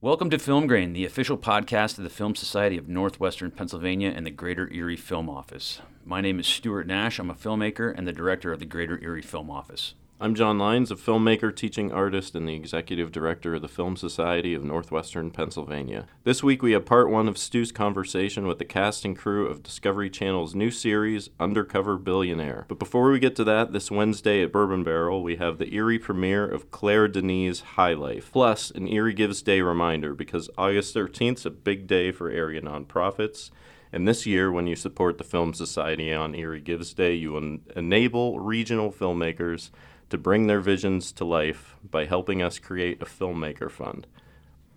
Welcome to Film Grain, the official podcast of the Film Society of Northwestern Pennsylvania and the Greater Erie Film Office. My name is Stuart Nash. I'm a filmmaker and the director of the Greater Erie Film Office. I'm John Lyons, a filmmaker, teaching artist, and the executive director of the Film Society of Northwestern Pennsylvania. This week we have part one of Stu's conversation with the cast and crew of Discovery Channel's new series, Undercover Billionaire. But before we get to that, this Wednesday at Bourbon Barrel, we have the Erie premiere of Claire Denis' High Life, plus an Erie Gives Day reminder because August 13th is a big day for area nonprofits. And this year, when you support the Film Society on Erie Gives Day, you en- enable regional filmmakers to bring their visions to life by helping us create a filmmaker fund.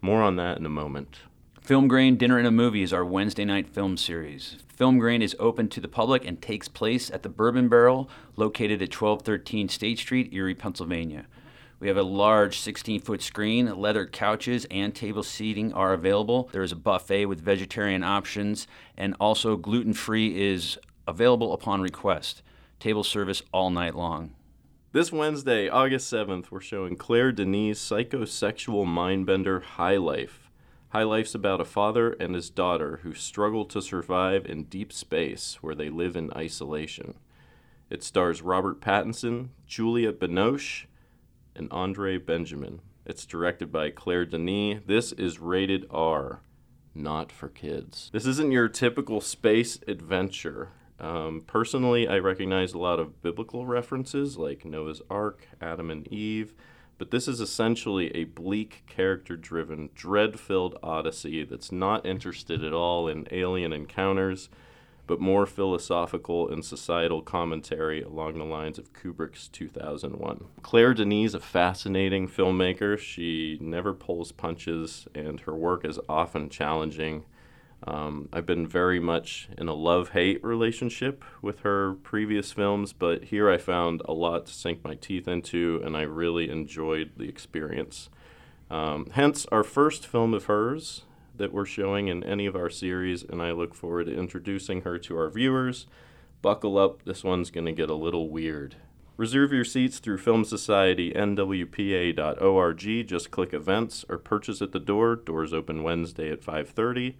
More on that in a moment. Film Grain Dinner and a Movie is our Wednesday night film series. Film Grain is open to the public and takes place at the Bourbon Barrel, located at 1213 State Street, Erie, Pennsylvania. We have a large 16 foot screen, leather couches, and table seating are available. There is a buffet with vegetarian options, and also gluten free is available upon request. Table service all night long. This Wednesday, August 7th, we're showing Claire Denis' psychosexual mindbender High Life. High Life's about a father and his daughter who struggle to survive in deep space where they live in isolation. It stars Robert Pattinson, Juliette Binoche, and Andre Benjamin. It's directed by Claire Denis. This is rated R, not for kids. This isn't your typical space adventure. Um, personally, I recognize a lot of biblical references like Noah's Ark, Adam and Eve, but this is essentially a bleak, character driven, dread filled odyssey that's not interested at all in alien encounters, but more philosophical and societal commentary along the lines of Kubrick's 2001. Claire Denis, a fascinating filmmaker, she never pulls punches, and her work is often challenging um, I've been very much in a love hate relationship with her previous films, but here I found a lot to sink my teeth into, and I really enjoyed the experience. Um, hence, our first film of hers that we're showing in any of our series, and I look forward to introducing her to our viewers. Buckle up, this one's going to get a little weird. Reserve your seats through Film Society NWPA.org. Just click events or purchase at the door. Doors open Wednesday at 5:30.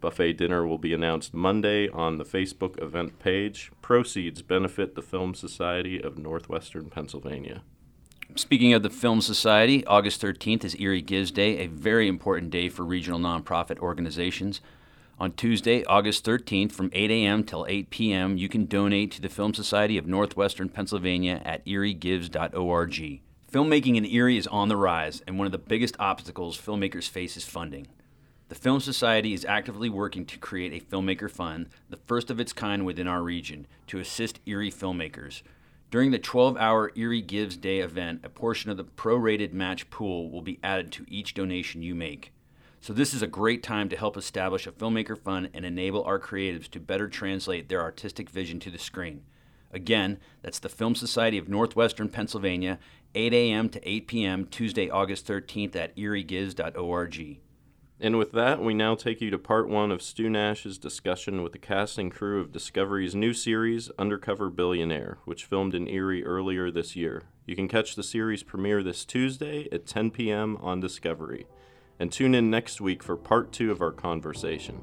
Buffet dinner will be announced Monday on the Facebook event page. Proceeds benefit the Film Society of Northwestern Pennsylvania. Speaking of the Film Society, August 13th is Erie Gives Day, a very important day for regional nonprofit organizations. On Tuesday, August 13th, from 8 a.m. till 8 p.m., you can donate to the Film Society of Northwestern Pennsylvania at eriegives.org. Filmmaking in Erie is on the rise, and one of the biggest obstacles filmmakers face is funding. The Film Society is actively working to create a filmmaker fund, the first of its kind within our region, to assist Erie filmmakers. During the 12 hour Erie Gives Day event, a portion of the prorated match pool will be added to each donation you make. So, this is a great time to help establish a filmmaker fund and enable our creatives to better translate their artistic vision to the screen. Again, that's the Film Society of Northwestern Pennsylvania, 8 a.m. to 8 p.m., Tuesday, August 13th at eriegives.org. And with that, we now take you to part one of Stu Nash's discussion with the cast and crew of Discovery's new series, Undercover Billionaire, which filmed in Erie earlier this year. You can catch the series premiere this Tuesday at 10 p.m. on Discovery. And tune in next week for part two of our conversation.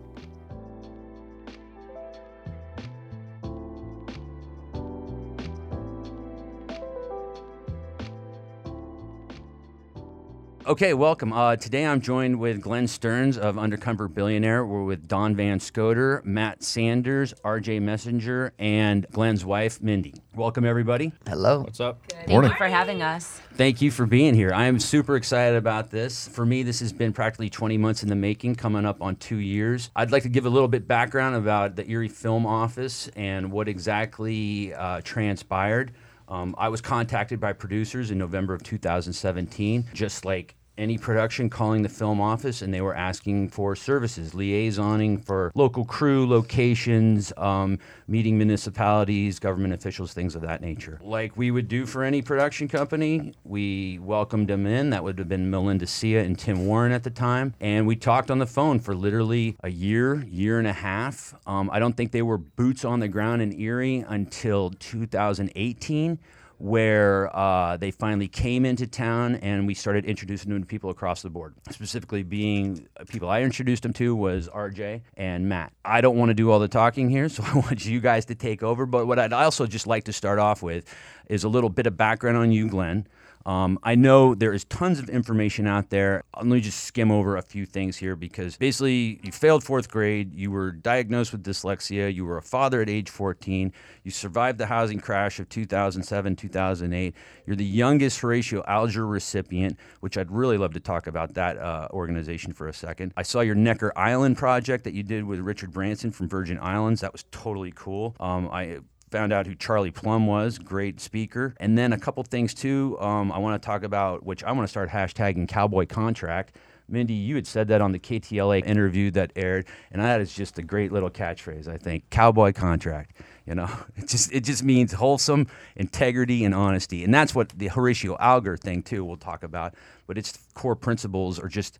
Okay, welcome. Uh, today I'm joined with Glenn Stearns of Undercover Billionaire. We're with Dawn Van Scoter, Matt Sanders, RJ Messenger, and Glenn's wife, Mindy. Welcome, everybody. Hello. What's up? Thank Morning. you for having us. Thank you for being here. I am super excited about this. For me, this has been practically 20 months in the making, coming up on two years. I'd like to give a little bit background about the Erie Film Office and what exactly uh, transpired. Um, I was contacted by producers in November of 2017, just like any production calling the film office and they were asking for services liaisoning for local crew locations um, meeting municipalities government officials things of that nature. Like we would do for any production company we welcomed them in. That would have been melinda sia and tim warren at the time. And we talked on the phone for literally a year year and a half. Um, i don't think they were boots on the ground in erie until 2018 where uh, they finally came into town and we started introducing them to people across the board. Specifically, being uh, people I introduced them to was RJ and Matt. I don't want to do all the talking here, so I want you guys to take over. But what I'd also just like to start off with is a little bit of background on you, Glenn. Um, I know there is tons of information out there. Let me just skim over a few things here because basically, you failed fourth grade, you were diagnosed with dyslexia, you were a father at age 14, you survived the housing crash of 2007 2008. You're the youngest Horatio Alger recipient, which I'd really love to talk about that uh, organization for a second. I saw your Necker Island project that you did with Richard Branson from Virgin Islands. That was totally cool. Um, I found out who Charlie Plumb was, great speaker. And then a couple things too, um, I want to talk about, which I want to start hashtagging cowboy contract. Mindy, you had said that on the KTLA interview that aired, and that is just a great little catchphrase. I think cowboy contract. You know, it just it just means wholesome integrity and honesty, and that's what the Horatio Alger thing too. We'll talk about, but its core principles are just,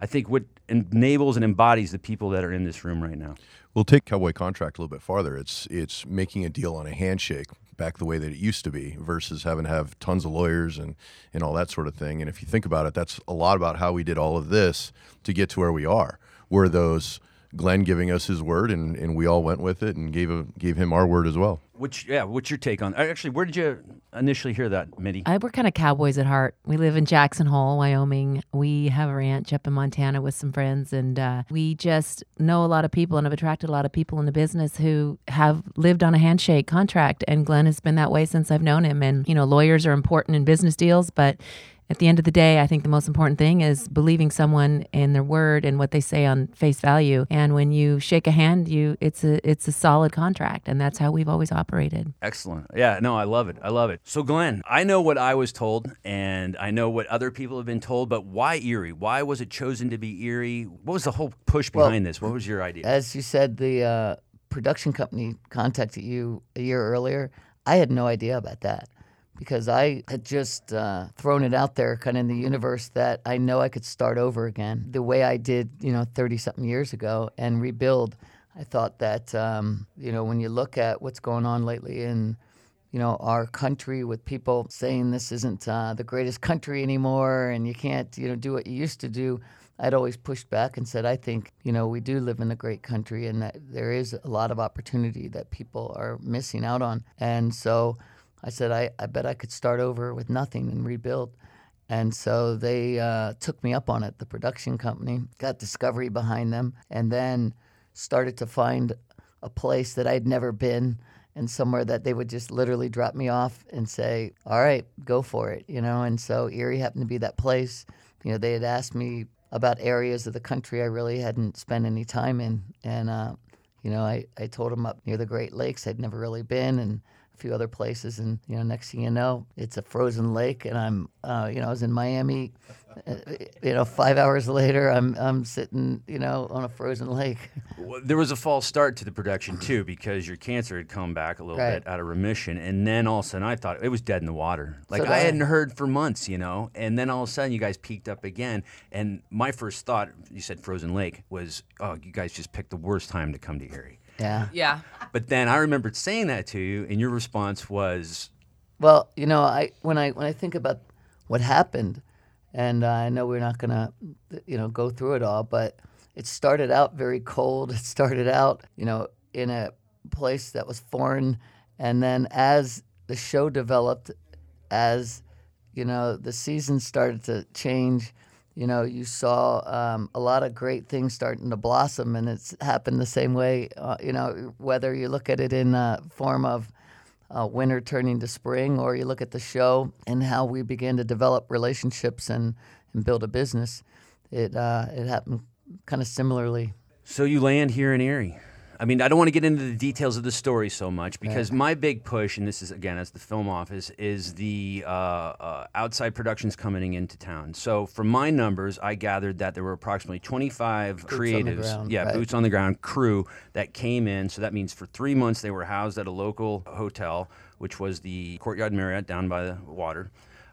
I think, what enables and embodies the people that are in this room right now. We'll take Cowboy Contract a little bit farther. It's it's making a deal on a handshake back the way that it used to be versus having to have tons of lawyers and, and all that sort of thing. And if you think about it, that's a lot about how we did all of this to get to where we are. Were those Glenn giving us his word, and, and we all went with it and gave a, gave him our word as well. Which yeah, what's your take on? Actually, where did you initially hear that, Mindy? I, we're kind of cowboys at heart. We live in Jackson Hole, Wyoming. We have a ranch up in Montana with some friends, and uh, we just know a lot of people and have attracted a lot of people in the business who have lived on a handshake contract. And Glenn has been that way since I've known him. And you know, lawyers are important in business deals, but at the end of the day, I think the most important thing is believing someone in their word and what they say on face value. And when you shake a hand, you it's a it's a solid contract, and that's how we've always operated. Excellent. Yeah, no, I love it. I love it. So, Glenn, I know what I was told, and I know what other people have been told, but why Erie? Why was it chosen to be Erie? What was the whole push behind well, this? What was your idea? As you said, the uh, production company contacted you a year earlier. I had no idea about that because I had just uh, thrown it out there kind of in the universe that I know I could start over again the way I did, you know, 30 something years ago and rebuild. I thought that, um, you know, when you look at what's going on lately in, you know, our country with people saying this isn't uh, the greatest country anymore and you can't, you know, do what you used to do. I'd always pushed back and said, I think, you know, we do live in a great country and that there is a lot of opportunity that people are missing out on. And so, I said, I, I bet I could start over with nothing and rebuild. And so they uh, took me up on it, the production company, got Discovery behind them, and then started to find a place that I'd never been and somewhere that they would just literally drop me off and say, all right, go for it, you know. And so Erie happened to be that place. You know, they had asked me about areas of the country I really hadn't spent any time in. And, uh, you know, I, I told them up near the Great Lakes I'd never really been. And a few other places, and you know, next thing you know, it's a frozen lake, and I'm, uh, you know, I was in Miami. Uh, you know, five hours later, I'm I'm sitting, you know, on a frozen lake. Well, there was a false start to the production too, because your cancer had come back a little right. bit out of remission, and then all of a sudden, I thought it was dead in the water. Like so I hadn't heard for months, you know, and then all of a sudden, you guys peaked up again, and my first thought, you said frozen lake, was, oh, you guys just picked the worst time to come to Erie. Yeah. Yeah. But then I remembered saying that to you, and your response was, "Well, you know, I when I when I think about what happened, and I know we're not gonna, you know, go through it all, but it started out very cold. It started out, you know, in a place that was foreign, and then as the show developed, as you know, the season started to chan." You know, you saw um, a lot of great things starting to blossom, and it's happened the same way. Uh, you know, whether you look at it in a form of uh, winter turning to spring, or you look at the show and how we began to develop relationships and, and build a business, it uh, it happened kind of similarly. So you land here in Erie. I mean, I don't want to get into the details of the story so much because my big push, and this is again as the film office, is the uh, uh, outside productions coming into town. So, from my numbers, I gathered that there were approximately 25 boots creatives, ground, yeah, right. boots on the ground crew that came in. So that means for three months they were housed at a local hotel, which was the Courtyard Marriott down by the water.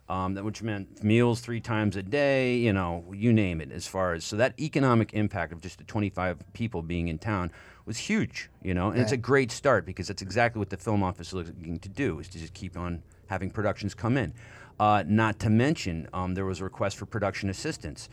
Um, that which meant meals three times a day, you know, you name it. As far as so that economic impact of just the 25 people being in town was huge, you know, and right. it's a great start because that's exactly what the film office is looking to do is to just keep on having productions come in. Uh, not to mention, um, there was a request for production assistance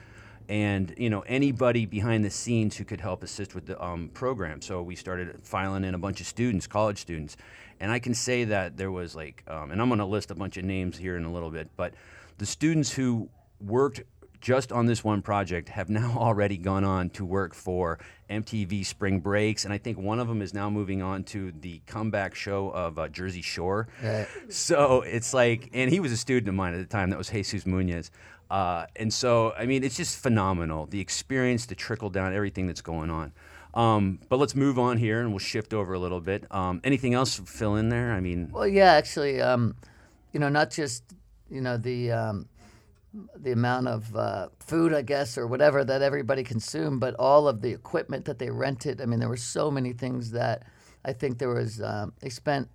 and you know anybody behind the scenes who could help assist with the um, program. So we started filing in a bunch of students, college students, and I can say that there was like, um, and I'm going to list a bunch of names here in a little bit, but the students who worked just on this one project have now already gone on to work for MTV Spring Breaks, and I think one of them is now moving on to the comeback show of uh, Jersey Shore. Right. So it's like, and he was a student of mine at the time. That was Jesus Munoz. Uh, and so, I mean, it's just phenomenal the experience, the trickle down, everything that's going on. Um, but let's move on here and we'll shift over a little bit. Um, anything else fill in there? I mean, Well, yeah, actually, um, you know, not just you know the um, the amount of uh, food, I guess, or whatever that everybody consumed, but all of the equipment that they rented. I mean, there were so many things that I think there was. Um, they spent,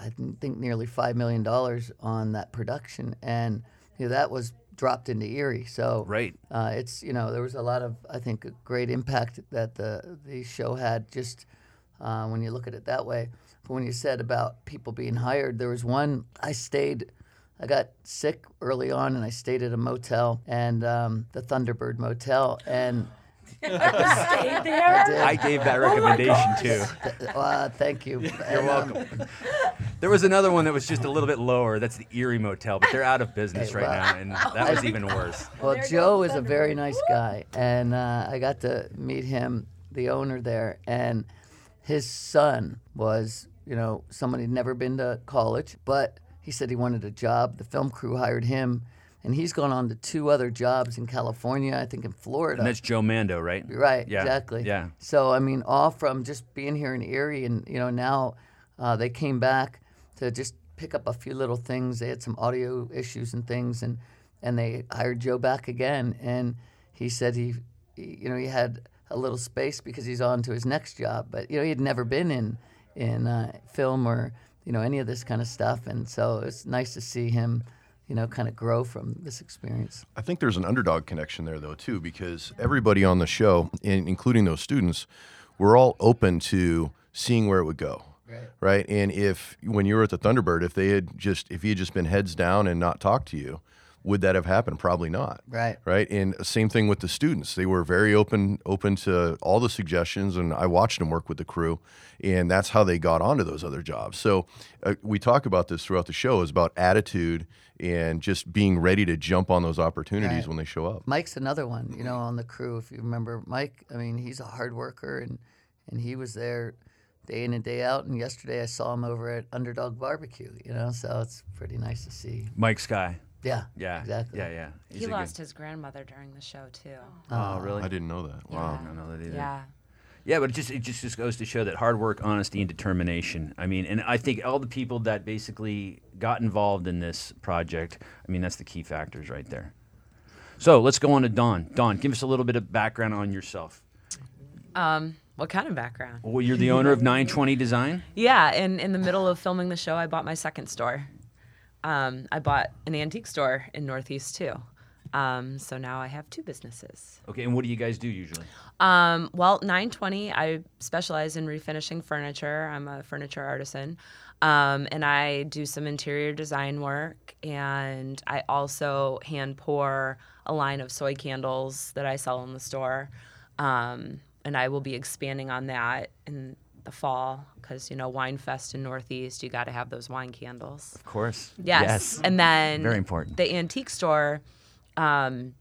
I think, nearly five million dollars on that production, and you know that was dropped into Erie. So Right. uh, it's you know there was a lot of I think a great impact that the the show had just uh, when you look at it that way. But when you said about people being hired, there was one I stayed. I got sick early on, and I stayed at a motel, and um, the Thunderbird Motel, and Stayed there. I did. I gave that recommendation too. uh, thank you. You're welcome. There was another one that was just a little bit lower. That's the Erie Motel, but they're out of business Hey, right well, now, and that was even worse. Well, Joe is a very nice guy, and uh, I got to meet him, the owner there, and his son was, you know, someone who'd never been to college, but he said he wanted a job. The film crew hired him, and he's gone on to two other jobs in California, I think in Florida. And that's Joe Mando, right? Right, Yeah, exactly. yeah. So I mean, all from just being here in Erie, and you know, now uh, they came back to just pick up a few little things. They had some audio issues and things, and and they hired Joe back again. And he said he, he you know, he had a little space because he's on to his next job, but you know, he had never been in in uh, film or you know any of this kind of stuff, and so it's nice to see him. You know, kind of grow from this experience. I think there's an underdog connection there, though, too, because everybody on the show, in, including those students, were all open to seeing where it would go. Right. And if, when you were at the Thunderbird, if they had just, if he had just been heads down and not talked to you, would that have happened? Probably not. Right. Right. And same thing with the students. They were very open, open to all the suggestions, and I watched them work with the crew, and that's how they got onto those other jobs. So uh, we talk about this throughout the show is about attitude and just being ready to jump on those opportunities Right. when they show up. Mike's another one, you know, on the crew. If you remember Mike, I mean, he's a hard worker, and and he was there day in and day out. And yesterday I saw him over at Underdog Barbecue, you know, so it's pretty nice to see. Mike Sky. Yeah, Yeah. exactly. Yeah, yeah. He's He a good- lost his grandmother during the show too. Oh, really? I didn't know that. Wow. I don't know that either. Yeah. Yeah, but it just it just, just goes to show that hard work, honesty, and determination. I mean, and I think all the people that basically got involved in this project, I mean, that's the key factors right there. So let's go on to Dawn. Dawn, give us a little bit of background on yourself. Um, what kind of background? Well, you're the owner of 920 Design. Yeah, and in the middle of filming the show, I bought my second store. Um, I bought an antique store in Northeast too. Um, so now I have two businesses. Okay, and what do you guys do usually? Um, well, 920, I specialize in refinishing furniture. I'm a furniture artisan. Um, and I do some interior design work. And I also hand pour a line of soy candles that I sell in the store. Um, and I will be expanding on that in the fall because, you know, Wine Fest in Northeast, you got to have those wine candles. Of course. Yes. And then Very important. The antique store um,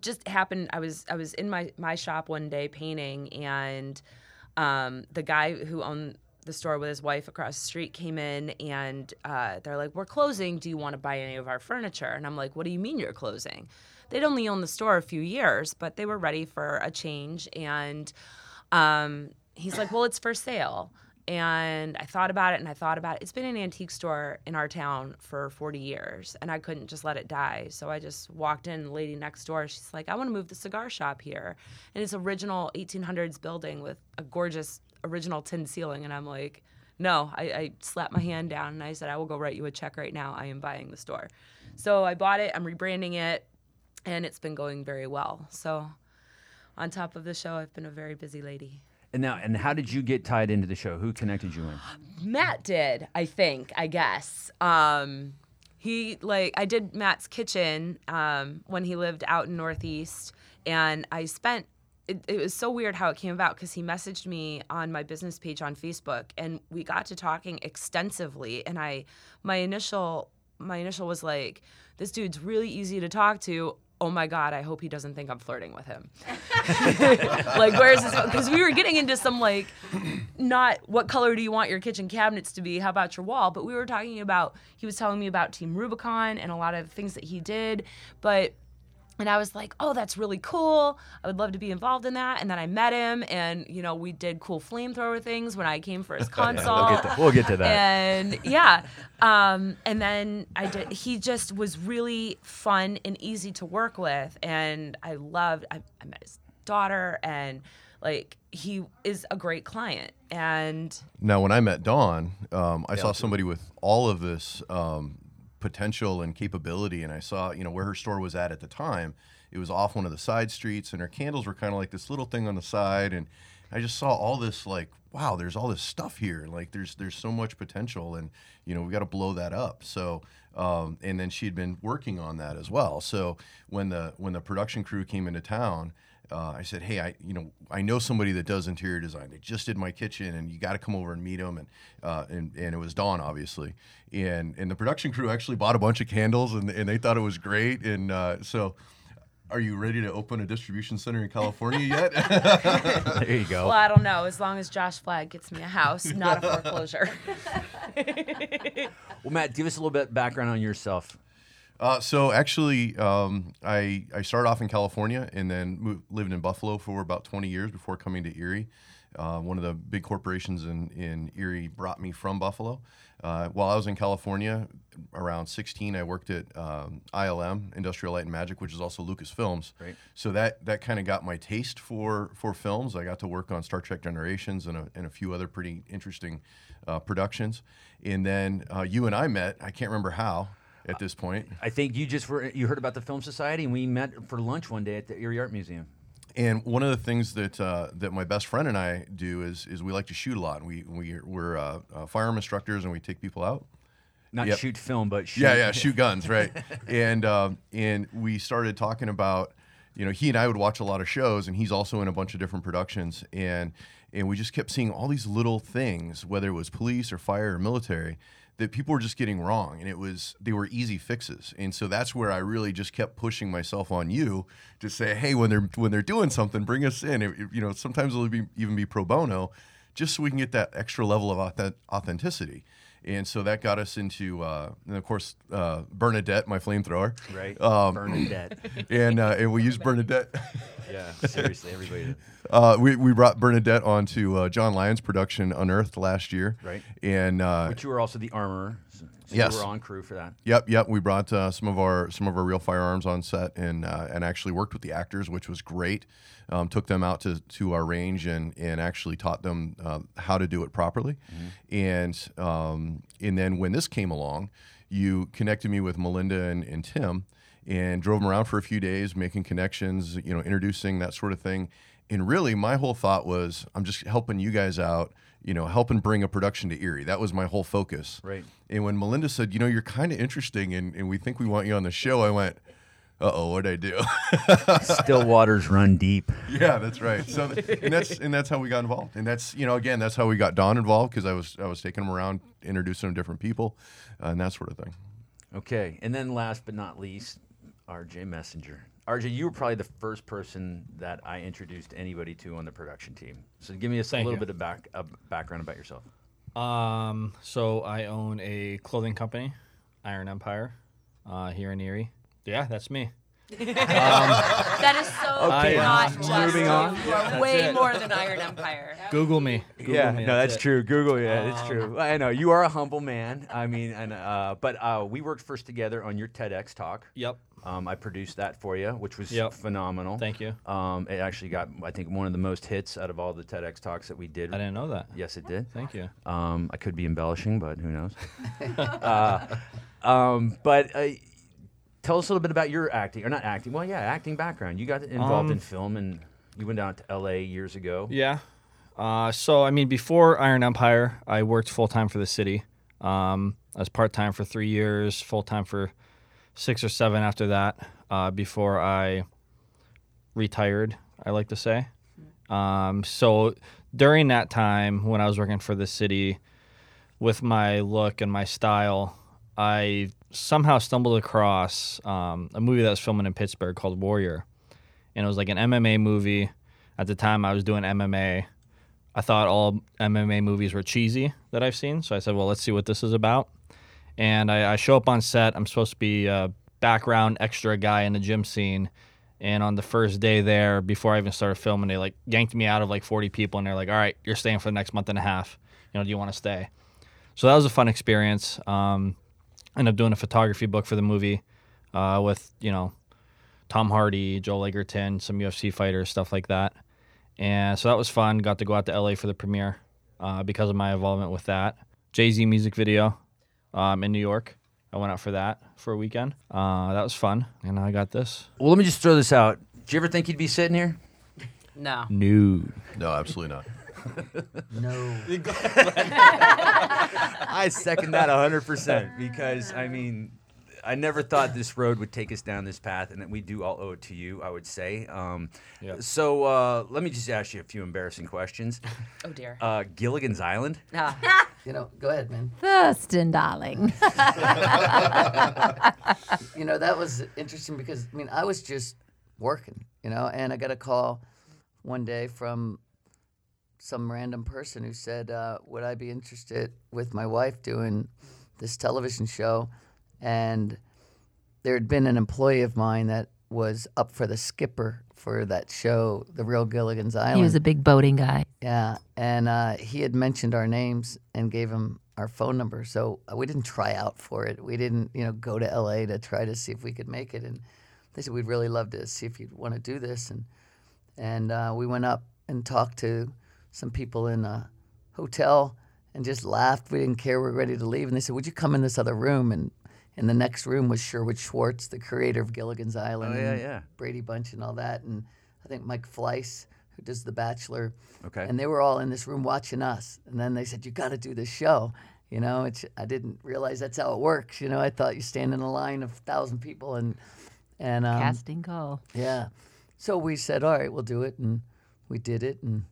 just happened. I was I was in my my shop one day painting, and um, the guy who owned the store with his wife across the street came in, and uh, they're like, "We're closing. Do you want to buy any of our furniture?" And I'm like, "What do you mean you're closing?" They'd only owned the store a few years, but they were ready for a change, and um, he's like, "Well, it's for sale." And I thought about it and I thought about it. It's been an antique store in our town for 40 years, and I couldn't just let it die. So I just walked in. The lady next door, she's like, "I want to move the cigar shop here," and it's original 1800s building with a gorgeous original tin ceiling. And I'm like, "No!" I, I slapped my hand down and I said, "I will go write you a check right now. I am buying the store." So I bought it. I'm rebranding it, and it's been going very well. So on top of the show, I've been a very busy lady. And now, and how did you get tied into the show? Who connected you in? Matt did, I think, I guess. Um, he like I did Matt's kitchen um, when he lived out in Northeast, and I spent. It, it was so weird how it came about because he messaged me on my business page on Facebook, and we got to talking extensively. And I, my initial, my initial was like, "This dude's really easy to talk to." Oh my god i hope he doesn't think i'm flirting with him. Like where's this because we were getting into some like not what color do you want your kitchen cabinets to be? How about your wall? But we were talking about he was telling me about team rubicon and a lot of things that he did. But and I was like, "Oh, that's really cool. I would love to be involved in that." And then I met him, and you know, we did cool flamethrower things when I came for his console. we'll, get to, we'll get to that. And yeah, um, and then I did. He just was really fun and easy to work with, and I loved. I, I met his daughter, and like he is a great client. And Now, when I met Dawn, um, I saw somebody with all of this um, potential and capability, and I saw, you know, where her store was at at the time. It was off one of the side streets, and her candles were kind of like this little thing on the side, and I just saw all this like, wow, there's all this stuff here. Like, there's there's so much potential, and you know, we got to blow that up. So, um, and then she'd been working on that as well. So when the when the production crew came into town, uh, I said, "Hey, I you know I know somebody that does interior design. They just did my kitchen, and you got to come over and meet them." And uh, and and it was Dawn, obviously, and and the production crew actually bought a bunch of candles, and and they thought it was great. And uh, so, are you ready to open a distribution center in California yet? there you go. well, I don't know. As long as Josh Flagg gets me a house, not a foreclosure. Well, Matt, give us a little bit background on yourself. Uh, so actually, um, I I started off in California and then moved, lived in Buffalo for about 20 years before coming to Erie. Uh, one of the big corporations in, in Erie brought me from Buffalo. Uh, while I was in California, around 16, I worked at um, ILM, Industrial Light and Magic, which is also Lucasfilms. Right. So that that kind of got my taste for for films. I got to work on Star Trek Generations and a, and a few other pretty interesting uh, productions. And then uh, you and I met. I can't remember how at this point. I think you just were you heard about the Film Society, and we met for lunch one day at the Erie Art Museum. And one of the things that uh, that my best friend and I do is is we like to shoot a lot. And we we we're uh, uh, firearm instructors and we take people out. Not Yep. shoot film, but shoot. Yeah, yeah, shoot guns, right? and um, and we started talking about, you know, he and I would watch a lot of shows, and he's also in a bunch of different productions, and and we just kept seeing all these little things, whether it was police or fire or military, that people were just getting wrong, and it was they were easy fixes, and so that's where I really just kept pushing myself on you to say, hey, when they're when they're doing something, bring us in. It- it- you know, sometimes it'll be even be pro bono, just so we can get that extra level of auth- authenticity. And so that got us into, uh, and of course, uh, Bernadette, my flamethrower. Right. Um, Bernadette. And, uh, and we used Bernadette. yeah, seriously, everybody. Uh, we, we brought Bernadette onto uh, John Lyon's production Unearthed last year. Right. And uh, But you were also the armorer. So, so Yes. you were on crew for that. Yep, yep. We brought uh, some of our some of our real firearms on set, and uh, and actually worked with the actors, which was great. Um, took them out to, to our range and and actually taught them uh, how to do it properly. And um, and then when this came along, you connected me with Melinda and, and Tim, and drove them around for a few days, making connections, you know, introducing that sort of thing. And really, my whole thought was, I'm just helping you guys out, you know, helping bring a production to Erie. That was my whole focus. Right. And when Melinda said, you know, you're kind of interesting and, and we think we want you on the show, I went, uh oh, what'd I do? Still waters run deep. yeah, that's right. So, and that's and that's how we got involved. And that's you know, again, that's how we got Dawn involved because I was I was taking him around, introducing him to different people, uh, and that sort of thing. Okay, and then last but not least, RJ Messenger. RJ, you were probably the first person that I introduced anybody to on the production team. So give me a Thank little you. bit of back uh, background about yourself. Um, so I own a clothing company, Iron Empire, uh, here in Erie. Yeah, that's me. that is so Okay, not uh, just moving you. on. You are That's way it. more than Iron Empire. Google me. Google yeah, me, no, that's it. true. Google, yeah, it's Um, true. I know you are a humble man. I mean, and uh, but uh, we worked first together on your TEDx talk. Yep. Um, I produced that for you, which was Yep. phenomenal. Thank you. Um, it actually got, I think, one of the most hits out of all the TEDx talks that we did. I didn't know that. Yes, it did. Thank you. Um, I could be embellishing, but who knows? uh, um, but uh, tell us a little bit about your acting, or not acting. Well, yeah, acting background. You got involved Um, in film, and you went down to L.A. years ago. Yeah. Uh, so I mean, before Iron Empire, I worked full time for the city. Um, I was part time for three years, full time for six or seven after that. Uh, before I retired, I like to say. Um, so during that time when I was working for the city, with my look and my style, I somehow stumbled across um, a movie that was filming in Pittsburgh called Warrior, and it was like an MMA movie. At the time, I was doing MMA. I thought all MMA movies were cheesy that I've seen, so I said, "Well, let's see what this is about." And I, I show up on set. I'm supposed to be a background extra guy in the gym scene, and on the first day there, before I even started filming, they like yanked me out of like 40 people, and they're like, "All right, you're staying for the next month and a half. You know, do you want to stay?" So that was a fun experience. Um, ended up doing a photography book for the movie uh, with you know Tom Hardy, Joel Edgerton, some UFC fighters, stuff like that. And so that was fun. Got to go out to LA for the premiere uh, because of my involvement with that. Jay Z music video um, in New York. I went out for that for a weekend. Uh, that was fun, and I got this. Well, let me just throw this out. Did you ever think you'd be sitting here? No. New. No, absolutely not. No. I second that 100% because, I mean, I never thought this road would take us down this path, and that we do all owe it to you, I would say. Um, Yeah. So uh, let me just ask you a few embarrassing questions. Oh dear. Uh, Gilligan's Island? Ah. You know, go ahead, man. Thurston, darling. you know that was interesting because I mean I was just working, you know, and I got a call one day from some random person who said, uh, "Would I be interested with my wife doing this television show?" And there had been an employee of mine that was up for the skipper for that show, The Real Gilligan's Island. he was a big boating guy. Yeah, and uh, he had mentioned our names and gave him our phone number. So uh, we didn't try out for it. We didn't, you know, go to LA to try to see if we could make it. And they said we'd really love to see if you'd want to do this. And and uh, we went up and talked to some people in a hotel and just laughed. We didn't care. We were ready to leave. And they said, "Would you come in this other room?" And in the next room was Sherwood Schwartz, the creator of Gilligan's Island. Oh, yeah, and yeah. Brady Bunch and all that. And I think Mike Fleiss, who does The Bachelor. Okay. And they were all in this room watching us. And then they said, You got to do this show. You know, it's, I didn't realize that's how it works. You know, I thought you stand in a line of 1,000 people and, and um, Casting call. yeah. So we said, All right, we'll do it. And we did it. And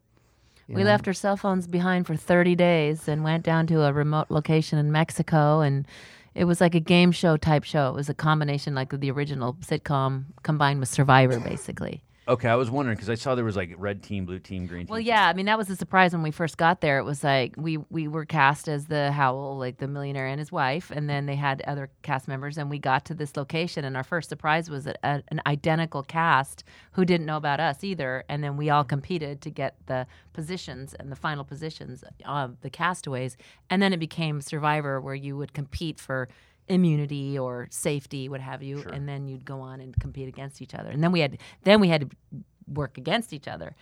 you We know, left our cell phones behind for 30 days and went down to a remote location in Mexico. And it was like a game show type show. It was a combination like the original sitcom combined with Survivor, basically. Okay, I was wondering because I saw there was like red team, blue team, green team. Well, yeah, I mean that was a surprise when we first got there. It was like we we were cast as the Howell, like the millionaire and his wife, and then they had other cast members, and we got to this location, and our first surprise was a, a, an identical cast who didn't know about us either, and then we all competed to get the positions and the final positions of the castaways, and then it became Survivor, where you would compete for immunity or safety, what have you, and then you'd go on and compete against each other, and then we had then we had to work against each other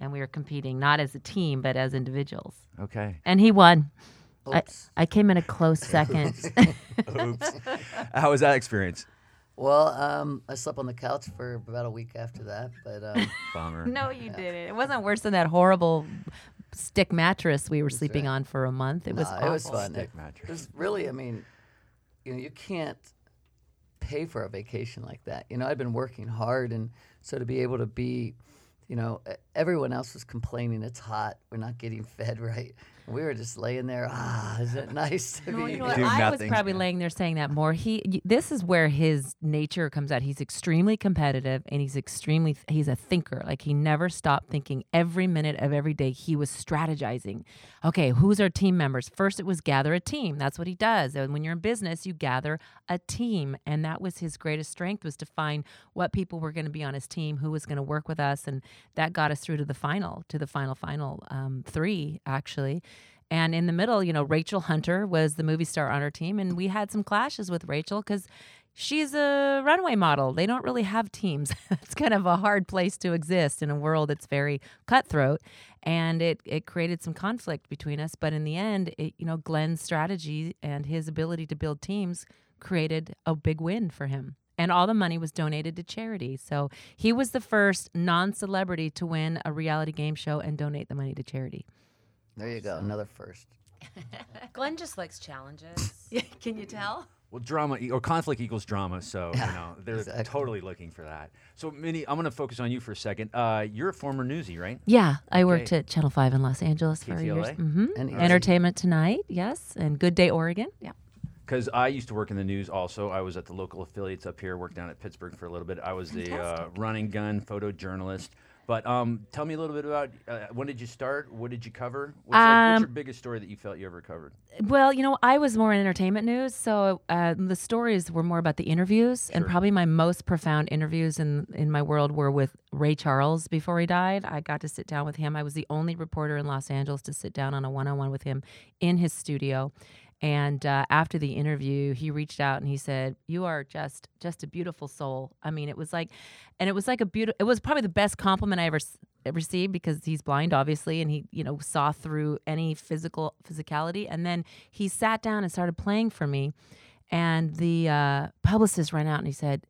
and we were competing not as a team but as individuals. Okay. And he won. I, I came in a close second. Oops. How was that experience? Well, um, I slept on the couch for about a week after that. But um, Bummer. no, you didn't. It wasn't worse than that horrible stick mattress we were sleeping on for a month. It was nah, awful. it was fun. Stick It mattress. was really, I mean, you know, you can't pay for a vacation like that. You know, I'd been working hard, and so to be able to be, you know, everyone else was complaining it's hot, we're not getting fed right. And we were just laying there. Ah, is it nice to No, be? you know I nothing. was probably laying there saying that more. He, this is where his nature comes out. He's extremely competitive, and he's extremely, he's a thinker. Like he never stopped thinking. Every minute of every day, he was strategizing. Okay, who's our team members? First, it was gather a team. That's what he does. And when you're in business, you gather a team, and that was his greatest strength was to find what people were going to be on his team, who was going to work with us, and that got us through to the final, to the final, final um, three actually. And in the middle, you know, Rachel Hunter was the movie star on our team, and we had some clashes with Rachel because she's a runway model. They don't really have teams. it's kind of a hard place to exist in a world that's very cutthroat, and it it created some conflict between us. But in the end, it, you know, Glenn's strategy and his ability to build teams created a big win for him. and all the money was donated to charity. So he was the first non-celebrity to win a reality game show and donate the money to charity. There you go, another first. Glenn just likes challenges. Can you tell? Well, drama e- or conflict equals drama, so you know they're exactly. totally looking for that. So, Minnie, I'm going to focus on you for a second. Uh, you're a former newsie, right? Yeah, I worked at Channel Five in Los Angeles for years. KTLA? hmm And easy. Entertainment Tonight, yes, and Good Day Oregon. Yeah. Because I used to work in the news also. I was at the local affiliates up here, worked down at Pittsburgh for a little bit. I was the uh, running gun photojournalist. But um, tell me a little bit about uh, when did you start? What did you cover? What's, like, what's your Um, biggest story that you felt you ever covered? Well, you know, I was more in entertainment news, so uh, the stories were more about the interviews, and probably my most profound interviews in in my world were with Ray Charles before he died. I got to sit down with him. I was the only reporter in Los Angeles to sit down on a one on one with him in his studio. And uh, after the interview, he reached out and he said, "You are just just a beautiful soul." I mean, it was like, and it was like a beautiful. It was probably the best compliment I ever s- received because he's blind, obviously, and he you know saw through any physical physicality. And then he sat down and started playing for me, and the uh, publicist ran out and he said,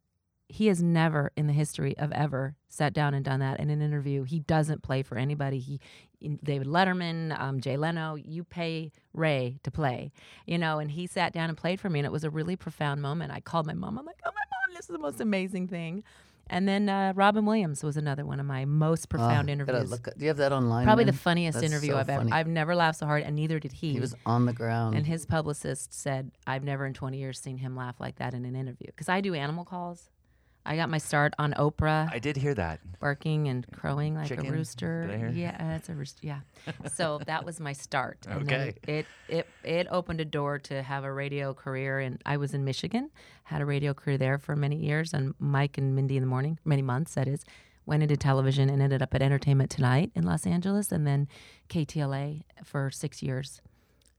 he has never in the history of ever sat down and done that in an interview. He doesn't play for anybody. He, David Letterman, um, Jay Leno, you pay Ray to play, you know, and he sat down and played for me. And it was a really profound moment. I called my mom. I'm like, oh, my mom, this is the most amazing thing. And then uh, Robin Williams was another one of my most profound Ah, gotta interviews. look do you have that online? Probably the funniest That's interview so I've ever. I've never laughed so hard, and neither did he. He was on the ground. And his publicist said, I've never in 20 years seen him laugh like that in an interview. Because I do animal calls. I got my start on Oprah, I did hear that. barking and crowing like Chicken, a rooster. did I hear? Yeah, it's a rooster. Yeah. so that was my start. And then Okay. It, it it opened a door to have a radio career, and I was in Michigan, had a radio career there for many years, and Mike and Mindy in the morning, many months that is. Went into television and ended up at Entertainment Tonight in Los Angeles, and then KTLA for six years,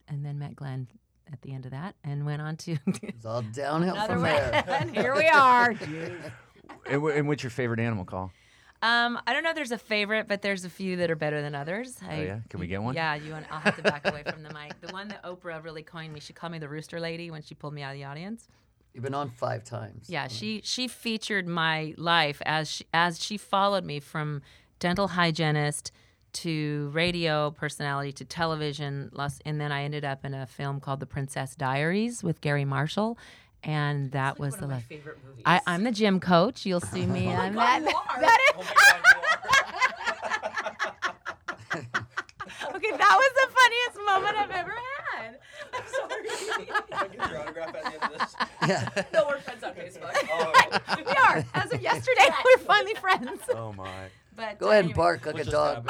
and then met Glenn at the end of that, and went on to it's all downhill another from way. there. and here we are. And, and what's your favorite animal call? Um, I don't know. if There's a favorite, but there's a few that are better than others. I, Oh, yeah? Can we get one? Yeah, you. Want, I'll have to back away from the mic. The one that Oprah really coined me. She called me the rooster lady when she pulled me out of the audience. You've been on five times. Yeah, she she featured my life as she, as she followed me from dental hygienist to radio personality to television, less- and then I ended up in a film called The Princess Diaries with Garry Marshall, and that was the life. favorite movies. I, I'm the gym coach. You'll see me. Oh on that. that is. okay, that was the funniest moment I've ever had. I'm sorry. no, we're friends on Facebook. we are. As of yesterday, we're finally friends. Oh my! But Go uh, ahead and anyway. bark like a dog.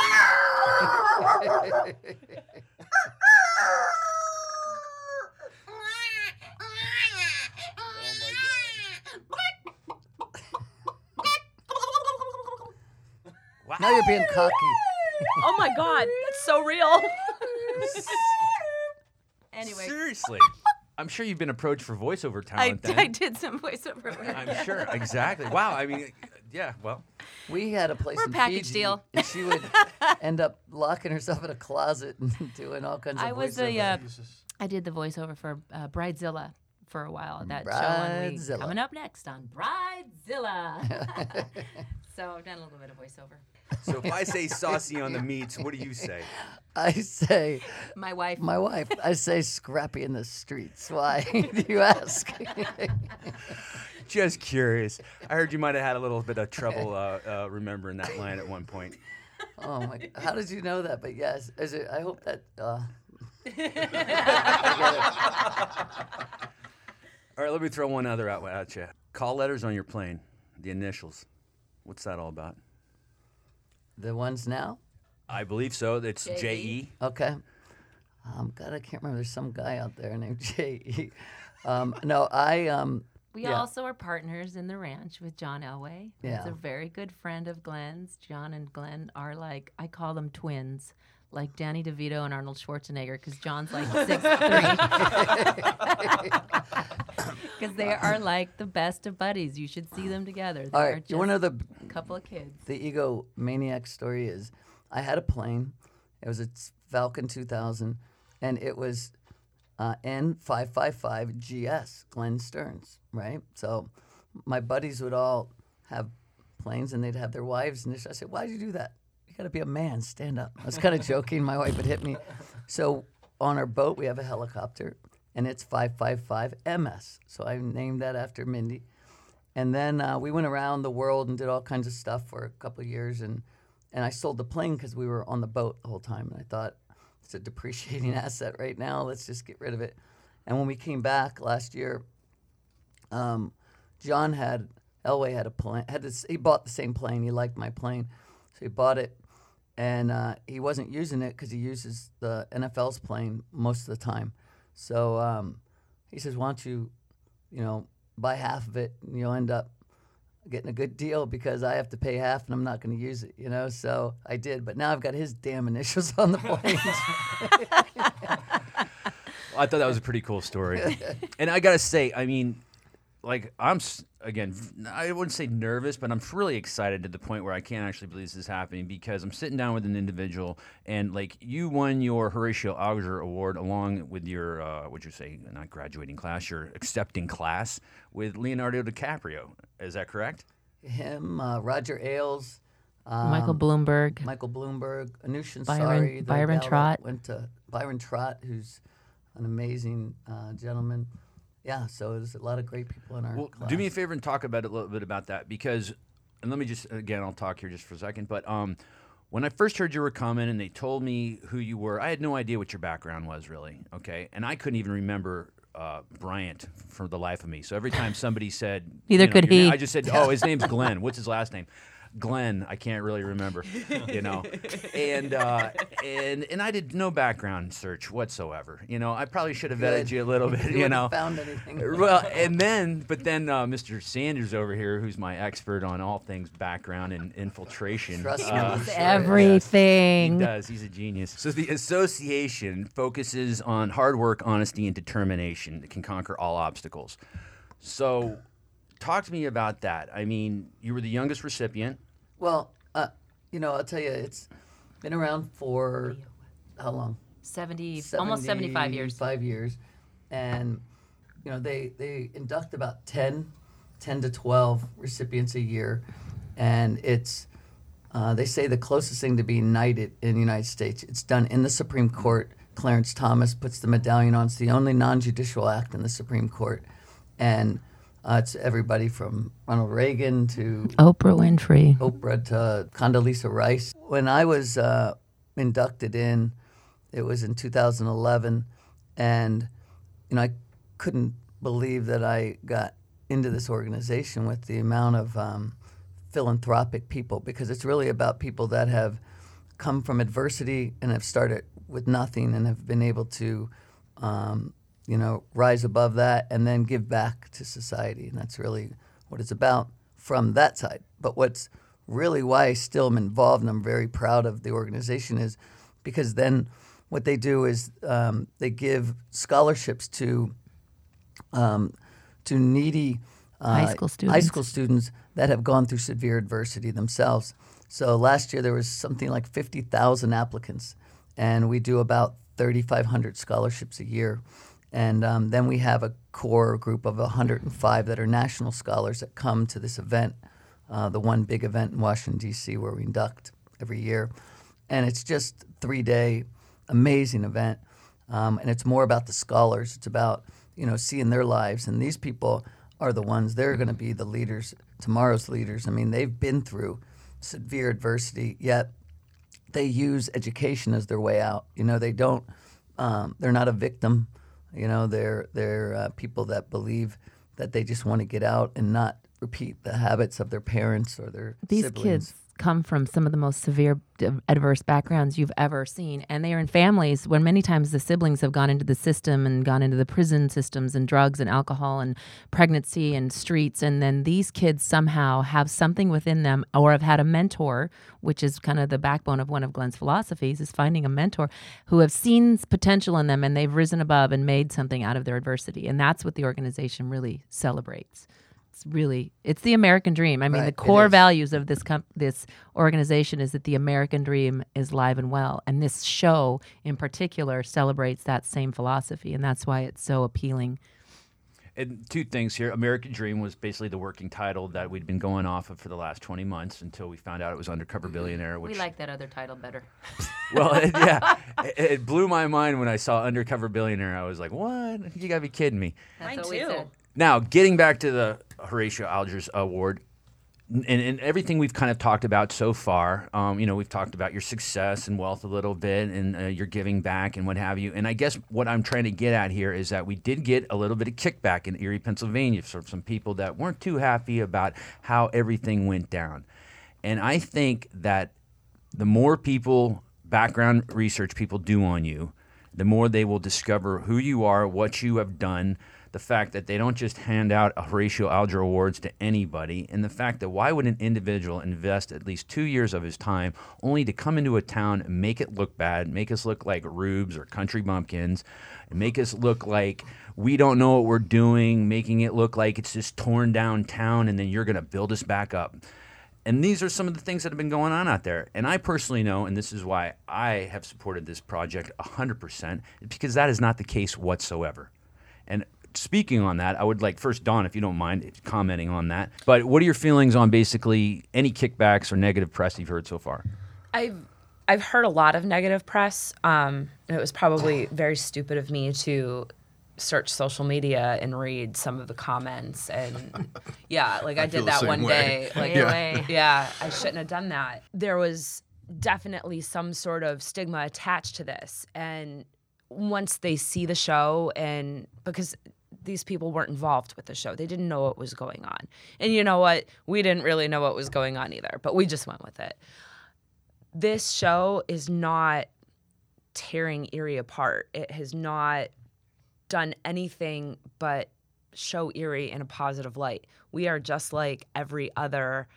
now you're being cocky. oh my god, that's so real. Anyway, Seriously, I'm sure you've been approached for voiceover I, talent. then. I did some voiceover. work. I'm sure. Exactly. Wow. I mean, yeah. Well, We had a place We're a package Fiji, deal. and she would end up locking herself in a closet and doing all kinds of I was the voiceover. uh, I did the voiceover for uh, Bridezilla for a while. That show on we, coming up next on Bridezilla. so I've done a little bit of voiceover. so if I say saucy on the meats, what do you say? I say, My wife. my wife, I say scrappy in the streets. Why do you ask? Just curious. I heard you might have had a little bit of trouble uh, uh, remembering that line at one point. oh my! God. How did you know that? But yes, is it, I hope that. Uh, All right, let me throw one other out at you. Call letters on your plane, the initials. What's that all about? the ones now. I believe so. It's J.E. J E. Okay. Um, God, I can't remember. There's some guy out there named J. E. Um, no, I um. We yeah. also are partners in the ranch with John Elway. Yeah. He's a very good friend of Glenn's. John and Glenn are like I call them twins, like Danny DeVito and Arnold Schwarzenegger, because John's like six three. Because they are like the best of buddies. You should see them together. They All are right. You want to know the couple of kids. the ego maniac story is I had a plane. It was a Falcon 2000, and it was uh, N555 GS, Glenn Stearns, right? So my buddies would all have planes and they'd have their wives. And I said, Why'd you do that? Got to be a man, stand up. I was kind of joking. My wife would hit me. So on our boat, we have a helicopter and it's 555 MS. So I named that after Mindy. And then uh, we went around the world and did all kinds of stuff for a couple of years. And, and I sold the plane because we were on the boat the whole time. And I thought, it's a depreciating asset right now. Let's just get rid of it. And when we came back last year, um, John had Elway had a plane. Had this, he bought the same plane. He liked my plane, so he bought it, and uh, he wasn't using it because he uses the NFL's plane most of the time. So um, he says, "Why don't you, you know, buy half of it, and you'll end up getting a good deal because I have to pay half and I'm not going to use it, you know." So I did, but now I've got his damn initials on the plane. Well, I thought that was a pretty cool story. and I got to say, I mean, like, I'm, again, I wouldn't say nervous, but I'm really excited to the point where I can't actually believe this is happening because I'm sitting down with an individual and, like, you won your Horatio Alger Award along with your, uh, what'd you say, not graduating class, your accepting class with Leonardo DiCaprio. Is that correct? him, uh, Roger Ailes. Um, Michael Bloomberg. Michael Bloomberg, Anushin Byron- Sari, Byron gal that Trott. went to Byron Trott, who's an amazing uh, gentleman. Yeah, so there's a lot of great people in our Well, class. do me a favor and talk about it a little bit about that because, and let me just again, I'll talk here just for a second. But um, when I first heard you were coming and they told me who you were, I had no idea what your background was really. Okay, and I couldn't even remember. Uh, Bryant for the life of me. So every time somebody said, Neither you know, could your name, he. I just said, "Oh, his name's Glenn. What's his last name?" Glenn. I can't really remember, you know, and uh, and and I did no background search whatsoever. You know, I probably should have vetted Good. you a little bit. You You, know, found anything. well, and then, but then uh, Mr. Sanders over here, who's my expert on all things background and infiltration. Trust me, uh, I'm sure. Everything. he does. He's a genius. So the association focuses on hard work, honesty, and determination that can conquer all obstacles. So, talk to me about that. I mean, you were the youngest recipient. Well, uh, you know, I'll tell you, it's been around for how long? 70, almost 75 years. Five years, and you know they they induct about 10, 10 to twelve recipients a year, and it's uh, they say the closest thing to being knighted in the United States. It's done in the Supreme Court. Clarence Thomas puts the medallion on. It's the only non-judicial act in the Supreme Court, and uh, it's everybody from Ronald Reagan to Oprah Winfrey. Oprah to Condoleezza Rice. When I was uh, inducted in, it was in 2011, and you know I couldn't believe that I got into this organization with the amount of um, philanthropic people because it's really about people that have come from adversity and have started with nothing and have been able to um, you know rise above that and then give back to society and that's really what it's about from that side but what's really why I still am involved and I'm very proud of the organization is because then what they do is um, they give scholarships to um, to needy uh, High school high school students that have gone through severe adversity themselves. So last year there was something like 50,000 applicants, and we do about 3,500 scholarships a year. And um, then we have a core group of 105 that are national scholars that come to this event, uh, the one big event in Washington, D.C., where we induct every year. And it's just three day, amazing event. Um, and it's more about the scholars. It's about you know seeing their lives, and these people are the ones. They're going to be the leaders, tomorrow's leaders. I mean, they've been through severe adversity, yet they use education as their way out. You know, they don't. Um, they're not a victim. You know, they're they're uh, people that believe that they just want to get out and not repeat the habits of their parents or their These siblings. kids come from some of the most severe adverse backgrounds you've ever seen and they are in families where many times the siblings have gone into the system and gone into the prison systems and drugs and alcohol and pregnancy and streets and then these kids somehow have something within them or have had a mentor which is kind of the backbone of one of Glenn's philosophies is finding a mentor who have seen potential in them and they've risen above and made something out of their adversity and that's what the organization really celebrates it's really it's the American dream. I mean, Right, the core values of this com- this organization is that the American dream is live and well, and this show in particular celebrates that same philosophy, and that's why it's so appealing. And two things here. American Dream was basically the working title that we'd been going off of for the last 20 months until we found out it was Undercover mm-hmm. Billionaire, which We like that other title better. well, it, yeah, it, it blew my mind when I saw Undercover Billionaire. I was like, "What? You gotta be kidding me!" That's Mine too. Now, getting back to the Horatio Alger's Award, and, and everything we've kind of talked about so far, um, you know, we've talked about your success and wealth a little bit, and uh, your giving back and what have you. And I guess what I'm trying to get at here is that we did get a little bit of kickback in Erie, Pennsylvania, from some people that weren't too happy about how everything went down. And I think that the more people, background research people do on you, the more they will discover who you are, what you have done, the fact that they don't just hand out Horatio Alger Awards to anybody, and the fact that why would an individual invest at least two years of his time only to come into a town make it look bad, make us look like rubes or country bumpkins, make us look like we don't know what we're doing, making it look like it's this torn down town, and then you're going to build us back up. And these are some of the things that have been going on out there. And I personally know, and this is why I have supported this project 100%, because that is not the case whatsoever. And speaking on that, I would like first, Dawn, if you don't mind commenting on that. But what are your feelings on basically any kickbacks or negative press you've heard so far? I've I've heard a lot of negative press. Um, and it was probably very stupid of me to search social media and read some of the comments and yeah, like I, feel did that one way. day. Like Yeah. yeah, I shouldn't have done that. There was definitely some sort of stigma attached to this and once they see the show and because these people weren't involved with the show. They didn't know what was going on. And you know what? We didn't really know what was going on either, but we just went with it this show is not tearing Erie apart. It has not done anything but show Erie in a positive light. We are just like every other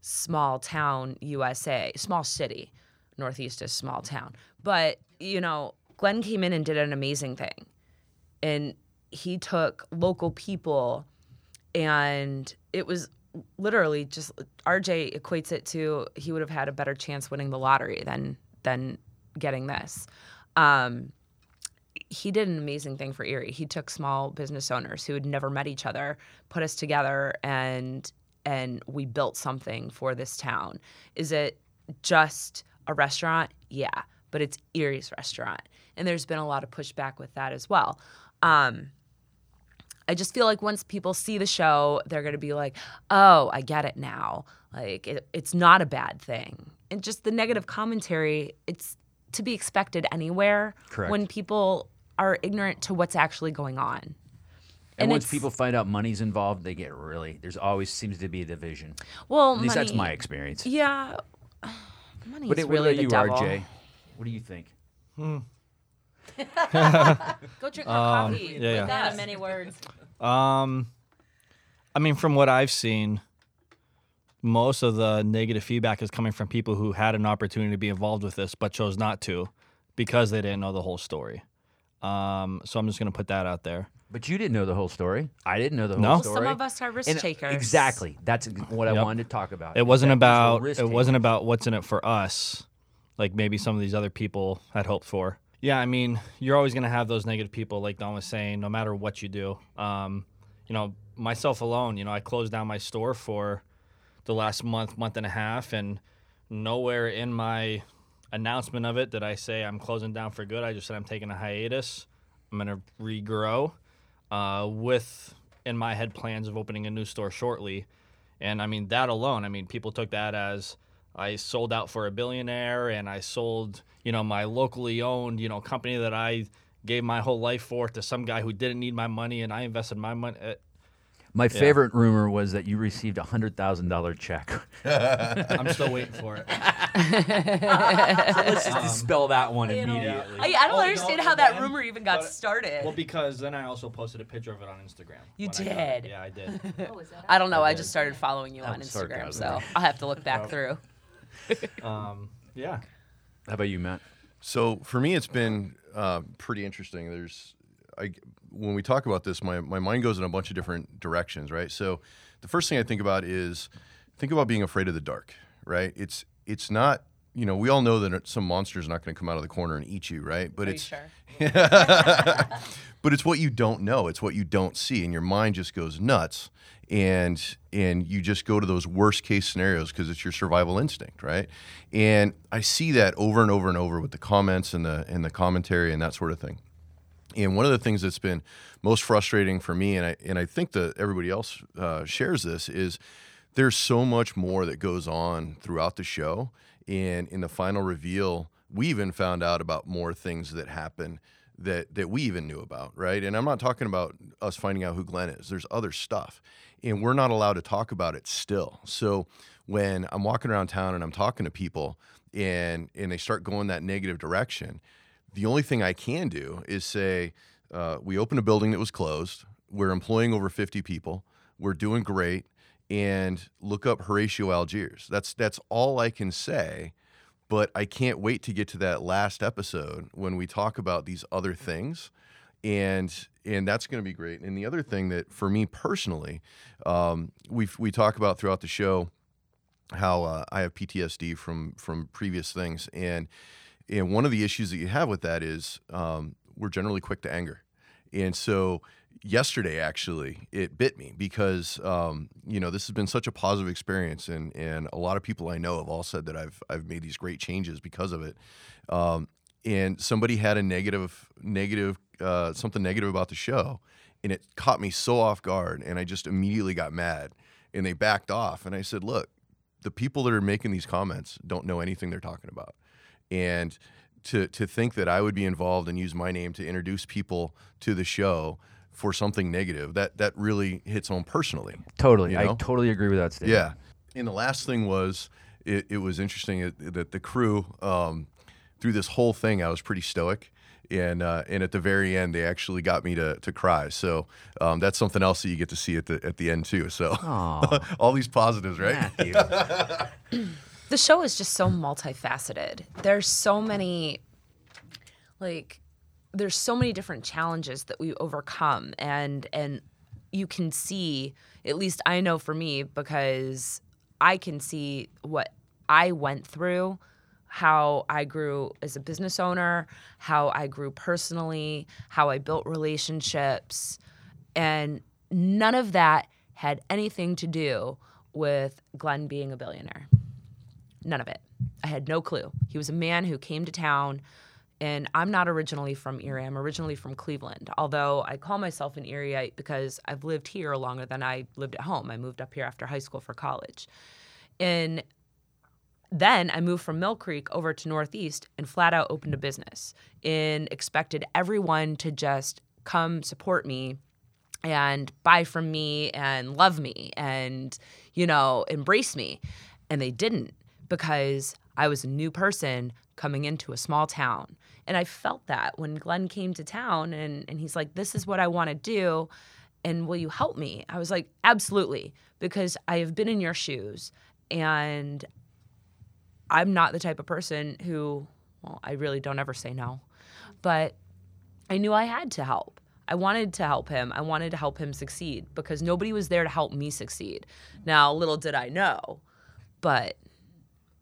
small town USA, small city. Northeast is small town. But, you know, Glenn came in and did an amazing thing. And he took local people and it was literally just RJ equates it to he would have had a better chance winning the lottery than than getting this. Um, he did an amazing thing for Erie. He took small business owners who had never met each other, put us together, and and we built something for this town. Is it just a restaurant? Yeah, but it's Erie's restaurant, and there's been a lot of pushback with that as well. Um, I just feel like once people see the show, they're going to be like, "Oh, I get it now. Like it, it's not a bad thing." And just the negative commentary, it's to be expected anywhere Correct. when people are ignorant to what's actually going on. And, And once people find out money's involved, they get really, there's always seems to be a division. Well, At least that's my experience. Yeah, money But is it, really what the about you, devil. RJ? What do you think? Hmm. Go drink more Um, coffee. yeah, yeah. That in many words. Um, I mean, from what I've seen, most of the negative feedback is coming from people who had an opportunity to be involved with this but chose not to because they didn't know the whole story. Um, so I'm just going to put that out there. But you didn't know the whole story. I didn't know the No. whole Well, story. Some of us are risk takers. Exactly. That's what I Yep. wanted to talk about. It wasn't That these were about it wasn't about what's in it for us, like maybe some of these other people had hoped for. Yeah, I mean, you're always gonna have those negative people, like Dawn was saying, no matter what you do. Um, you know, myself alone, you know, I closed down my store for the last month, month and a half, and nowhere in my announcement of it did I say I'm closing down for good. I just said I'm taking a hiatus. I'm gonna regrow, uh, with in my head plans of opening a new store shortly. And I mean, that alone, I mean, people took that as I sold out for a billionaire and I sold, you know, my locally owned, you know, company that I gave my whole life for to some guy who didn't need my money and I invested my money. Uh, My favorite rumor was that you received a hundred thousand dollar check. I'm still waiting for it. Let's just dispel that one immediately. I, I don't Oh, understand know, how that then- rumor even got but- started. Well, because then I also posted a picture of it on Instagram. You when I got it. did? Yeah, I did. I don't know. I just started following you on Instagram, sarcasm. so I'll have to look back through. Um, yeah. How about you, Matt? So for me, it's been uh, pretty interesting. There's, I, when we talk about this, my, my mind goes in a bunch of different directions, right? So the first thing I think about is think about being afraid of the dark, right? It's it's not you know, we all know that some monster's not going to come out of the corner and eat you, right? But Are it's sure? but it's what you don't know. It's what you don't see, and your mind just goes nuts, and and you just go to those worst case scenarios because it's your survival instinct, right? And I see that over and over and over with the comments and the and the commentary and that sort of thing. And one of the things that's been most frustrating for me, and I and I think that everybody else uh, shares this, is there's so much more that goes on throughout the show. And in the final reveal, we even found out about more things that happen that that we even knew about, right? And I'm not talking about us finding out who Glenn is. There's other stuff, and we're not allowed to talk about it still. So when I'm walking around town and I'm talking to people, and and they start going that negative direction, the only thing I can do is say, uh, we opened a building that was closed. We're employing over 50 people. We're doing great. And look up Horatio Algiers. That's that's all I can say. But I can't wait to get to that last episode when we talk about these other things, and and that's going to be great. And the other thing that for me personally, um, we we talk about throughout the show how uh, I have PTSD from from previous things, and and one of the issues that you have with that is um, we're generally quick to anger, and so yesterday actually it bit me because um, you know this has been such a positive experience, and and a lot of people I know have all said that I've I've made these great changes because of it. Um, and somebody had a negative negative uh, something negative about the show, and it caught me so off guard, and I just immediately got mad, and they backed off, and I said, look the people that are making these comments don't know anything they're talking about. And to to think that I would be involved and use my name to introduce people to the show for something negative, that that really hits home personally. Totally. You I totally agree with that statement. Yeah. And the last thing was, it, it was interesting that- that the crew, um, through this whole thing, I was pretty stoic. And, uh, and at the very end, they actually got me to, to cry. So um, that's something else that you get to see at the at the end too. So all these positives, right? The show is just so multifaceted. There's so many like there's so many different challenges that we overcome and and you can see at least I know for me because I can see what I went through how I grew as a business owner, how I grew personally, how I built relationships and none of that had anything to do with Glenn being a billionaire. None of it. I had no clue. He was a man who came to town, and I'm not originally from Erie. I'm originally from Cleveland, although I call myself an Erieite because I've lived here longer than I lived at home. I moved up here after high school for college. And then I moved from Millcreek over to Northeast and flat out opened a business and expected everyone to just come support me and buy from me and love me and, you know, embrace me. And they didn't because I was a new person coming into a small town. And I felt that when Glenn came to town and, and he's like, This is what I want to do. And will you help me? I was like, Absolutely, because I have been in your shoes and I'm not the type of person who, well, I really don't ever say no. But I knew I had to help. I wanted to help him. I wanted to help him succeed because nobody was there to help me succeed. Now, little did I know, but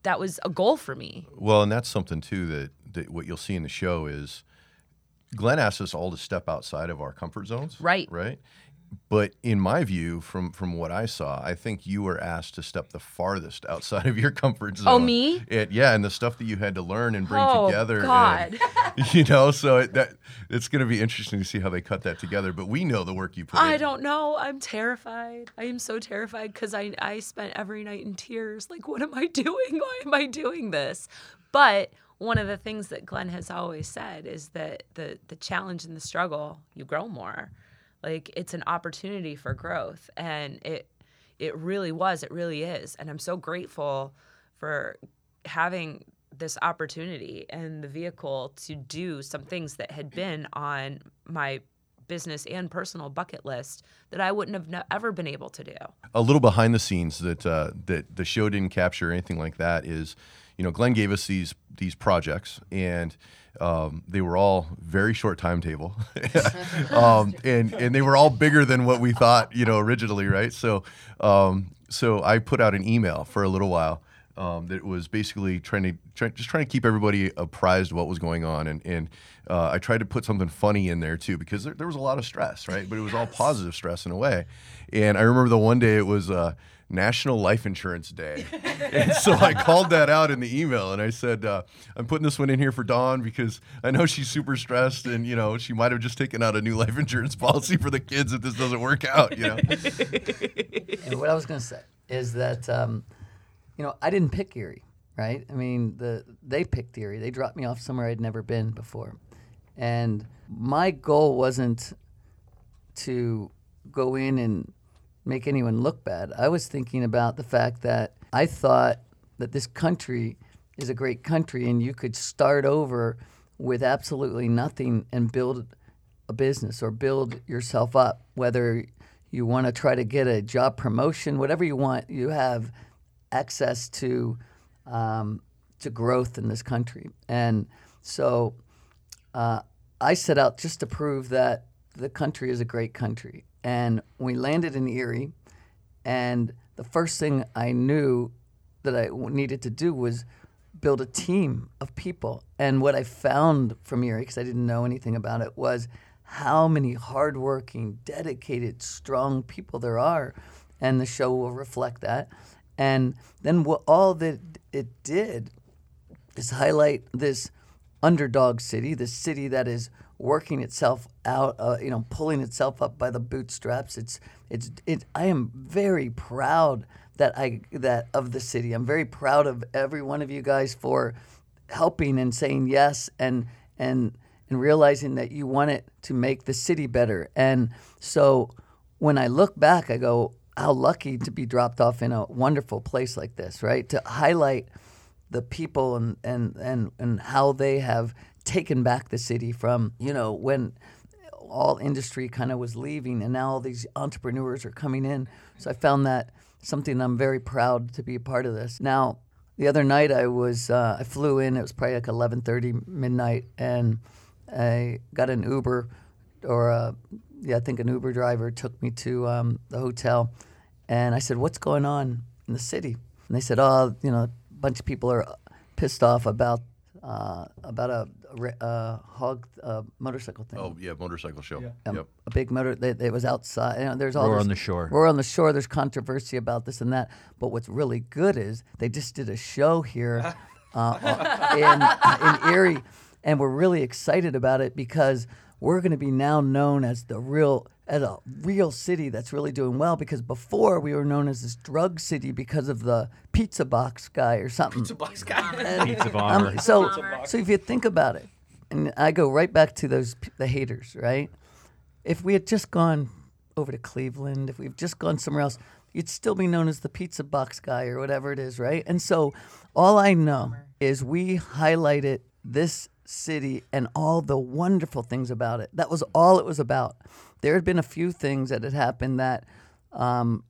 that was a goal for me. Well, and that's something too that, that what you'll see in the show is Glenn asks us all to step outside of our comfort zones. Right. Right. But in my view, from from what I saw, I think you were asked to step the farthest outside of your comfort oh, zone. Oh, me? It, yeah, and the stuff that you had to learn and bring Oh, together. and- God. you know, so it, that it's going to be interesting to see how they cut that together. But we know the work you put. I in. don't know. I'm terrified. I am so terrified because I, I spent every night in tears. Like, what am I doing? Why am I doing this? But one of the things that Glenn has always said is that the the challenge and the struggle, you grow more. Like it's an opportunity for growth. And it it really was, it really is. And I'm so grateful for having this opportunity and the vehicle to do some things that had been on my business and personal bucket list that I wouldn't have ne- ever been able to do. a little behind the scenes that uh, that the show didn't capture anything like that is, you know, Glenn gave us these these projects and um, they were all very short timetable, um, and and they were all bigger than what we thought, you know, originally, right? So um, so I put out an email for a little while. um, that was basically trying to try, just trying to keep everybody apprised of what was going on, and and uh, I tried to put something funny in there too because there, there was a lot of stress, right? But it was all positive stress in a way. And I remember the one day it was. Uh, National Life Insurance Day. and so I called that out in the email and I said, uh, I'm putting this one in here for Dawn because I know she's super stressed and, you know, she might have just taken out a new life insurance policy for the kids if this doesn't work out, you know? and what I was going to say is that, um, you know, I didn't pick Erie, right? I mean, the they picked Erie. They dropped me off somewhere I'd never been before. And my goal wasn't to go in and make anyone look bad. I was thinking about the fact that I thought that this country is a great country and you could start over with absolutely nothing and build a business or build yourself up, whether you want to try to get a job promotion, whatever you want, you have access to um, to growth in this country. And so uh, I set out just to prove that the country is a great country. And we landed in Erie, and the first thing I knew that I needed to do was build a team of people. And what I found from Erie, because I didn't know anything about it, was how many hardworking, dedicated, strong people there are. And the show will reflect that. And then what all that it did is highlight this underdog city, this city that is working itself out, uh, you know, pulling itself up by the bootstraps. It's it's it. I am very proud that I that of the city. I'm very proud of every one of you guys for helping and saying yes and and and realizing that you want it to make the city better. And so when I look back, I go, how lucky to be dropped off in a wonderful place like this, right? To highlight the people and and and and how they have taken back the city from you know when all industry kind of was leaving and now all these entrepreneurs are coming in. So i found that something i'm very proud to be a part of this. Now the other night i was uh, i flew in it was probably like 11.30 midnight and i got an uber or a, yeah i think an uber driver took me to um, the hotel and i said what's going on in the city? And they said oh you know a bunch of people are pissed off about uh, about a, a, a hog uh, motorcycle thing. Oh yeah, motorcycle show. Um, Yep. A big motor. That it was outside. You know, there's all Roar this- on the shore. Roar on the shore. There's controversy about this and that. But what's really good is they just did a show here uh, in in Erie, and we're really excited about it because we're going to be now known as the real as a real city that's really doing well. Because before we were known as this drug city because of the pizza box guy or something. Pizza box guy. Pizza Um, bomber. so, so if you think about it, and I go right back to those the haters, right? If we had just gone over to Cleveland, if we've just gone somewhere else, you'd still be known as the pizza box guy or whatever it is, right? And so, all I know is we highlighted this city and all the wonderful things about it. That was all it was about. There had been a few things that had happened that um,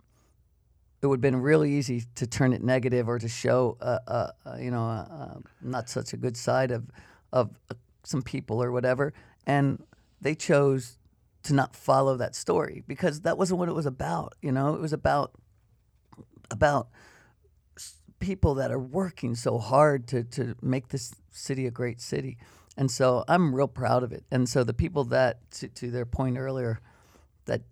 it would have been really easy to turn it negative or to show, uh, uh, uh, you know, not such a good side of of some people or whatever, and they chose to not follow that story because that wasn't what it was about. You know, it was about about people that are working so hard to to make this city a great city, and so I'm real proud of it. And so the people that, to, to their point earlier, that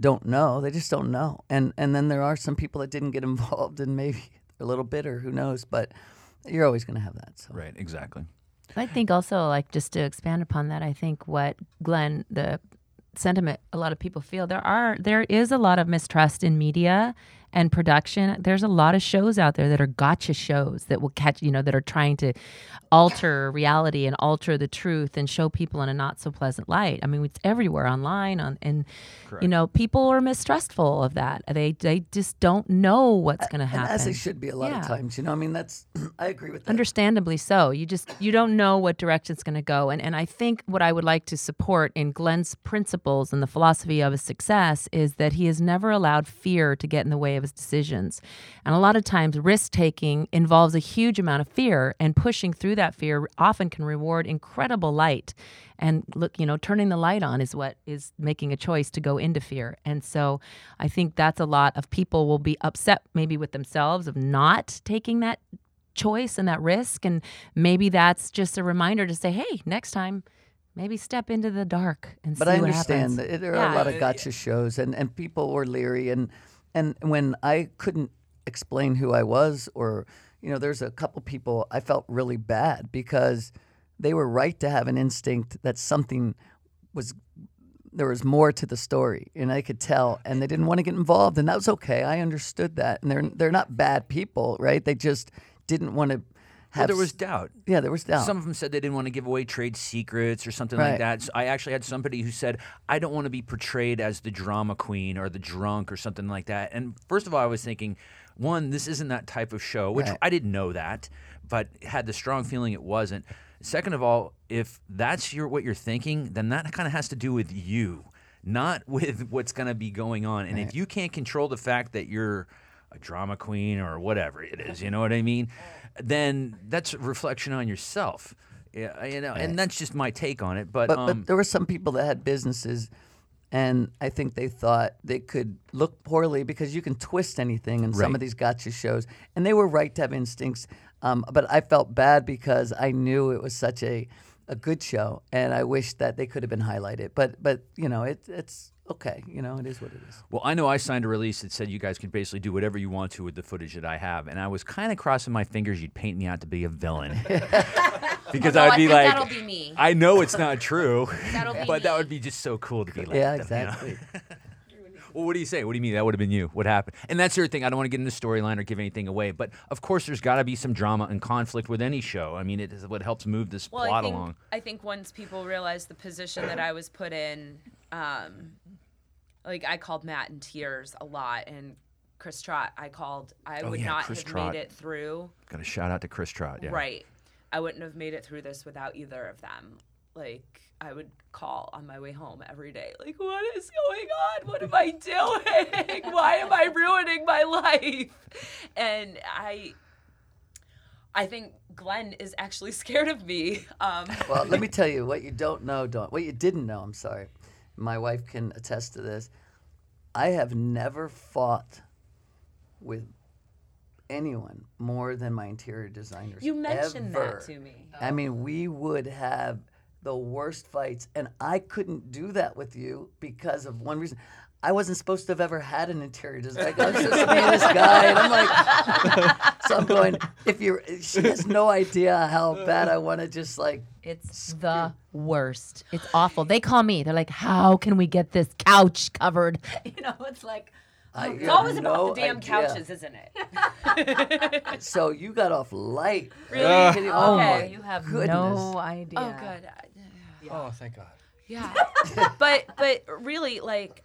don't know. They just don't know. And and then there are some people that didn't get involved and maybe they're a little bitter, who knows, but you're always going to have that. So Right, exactly. I think also, like, just to expand upon that, I think what Glenn, the sentiment a lot of people feel, there are, there is a lot of mistrust in media and production. There's a lot of shows out there that are gotcha shows that will catch, you know, that are trying to alter reality and alter the truth and show people in a not so pleasant light. I mean, it's everywhere online on, and, you know, people are mistrustful of that. They, they just don't know what's going to happen. as it should be a lot Yeah. of times, you know. I mean, that's I agree with that. understandably so you just you don't know what direction it's going to go and and i think what i would like to support in glenn's principles and the philosophy of his success is that he has never allowed fear to get in the way of his decisions. And a lot of times, risk taking involves a huge amount of fear, and pushing through that fear often can reward incredible light. And look, you know, turning the light on is what is making a choice to go into fear. And so I think that's a lot of people will be upset maybe with themselves of not taking that choice and that risk. And maybe that's just a reminder to say, hey, next time, maybe step into the dark and But see I what understand happens. that there are a lot of gotcha shows, and, and people were leery, and and when I couldn't explain who I was, or you know, there's a couple people I felt really bad because they were right to have an instinct that something was there was more to the story, and I could tell, and they didn't want to get involved, and that was okay. I understood that, and they're they're not bad people, right? They just didn't want to Well, there was doubt. yeah, there was doubt. Some of them said they didn't want to give away trade secrets or something Right. like that. So I actually had somebody who said, I don't want to be portrayed as the drama queen or the drunk or something like that. And first of all, I was thinking, one, this isn't that type of show, which Right. I didn't know that, but had the strong feeling it wasn't. Second of all, if that's your what you're thinking, then that kind of has to do with you, not with what's going to be going on. And if you can't control the fact that you're a drama queen or whatever it is, you know what I mean? Then that's a reflection on yourself. Yeah, you know, and that's just my take on it. But, but, um, but there were some people that had businesses and I think they thought they could look poorly because you can twist anything in some of these gotcha shows, and they were right to have instincts. Um, but I felt bad because I knew it was such a a good show, and I wish that they could have been highlighted. But but you know it, it's okay. You know it is what it is. Well, I know I signed a release that said you guys can basically do whatever you want to with the footage that I have, and I was kind of crossing my fingers you'd paint me out to be a villain, because Although I'd I be think like, that'll be me. I know it's not true, That'll be but that would be just so cool to be like. Yeah, them, you know? Well, what do you say? What do you mean that would have been you? What happened? And that's the other thing. I don't want to get into storyline or give anything away, but of course, there's got to be some drama and conflict with any show. I mean, it is what helps move this Well, plot I think, along. I think once people realized the position that I was put in, um, like I called Matt in tears a lot, and Chris Trot, I called. I Oh, would yeah, not Chris have Trott. made it through. Got a shout out to Chris Trot. Yeah. Right. I wouldn't have made it through this without either of them. Like I would call on my way home every day. Like, what is going on? What am I doing? Why am I ruining my life? And I I think Glenn is actually scared of me. Um, Well, let me tell you what you don't know, don't what you didn't know. I'm sorry. My wife can attest to this. I have never fought with anyone more than my interior designers. you mentioned ever. that to me. I mean, we would have the worst fights, and I couldn't do that with you because of one reason. I wasn't supposed to have ever had an interior designer. Like, oh, it's just me and this guy, and I'm like, so I'm going. If you're, she has no idea how bad I want to just like. It's the worst. It's awful. They call me. They're like, "How can we get this couch covered?" You know, it's like, I It's always no about the damn idea. couches, isn't it? So you got off light. Really? Can you- "Oh, Okay. you have Goodness. no idea." Oh, good. Uh, oh, thank God. Yeah. but but really like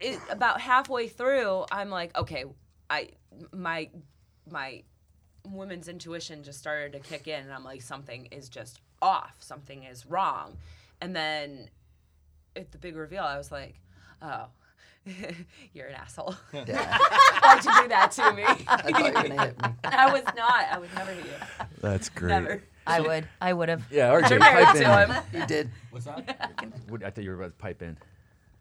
it, about halfway through I'm like okay I my my women's intuition just started to kick in and I'm like something is just off something is wrong and then at the big reveal I was like oh you're an asshole Yeah. why'd you do that to me I thought you were gonna hit me. I was not I would never hit you That's great. never I would. I would have. Yeah, RJ, Married pipe to in. him You did. What's that? What- I thought you were about to pipe in.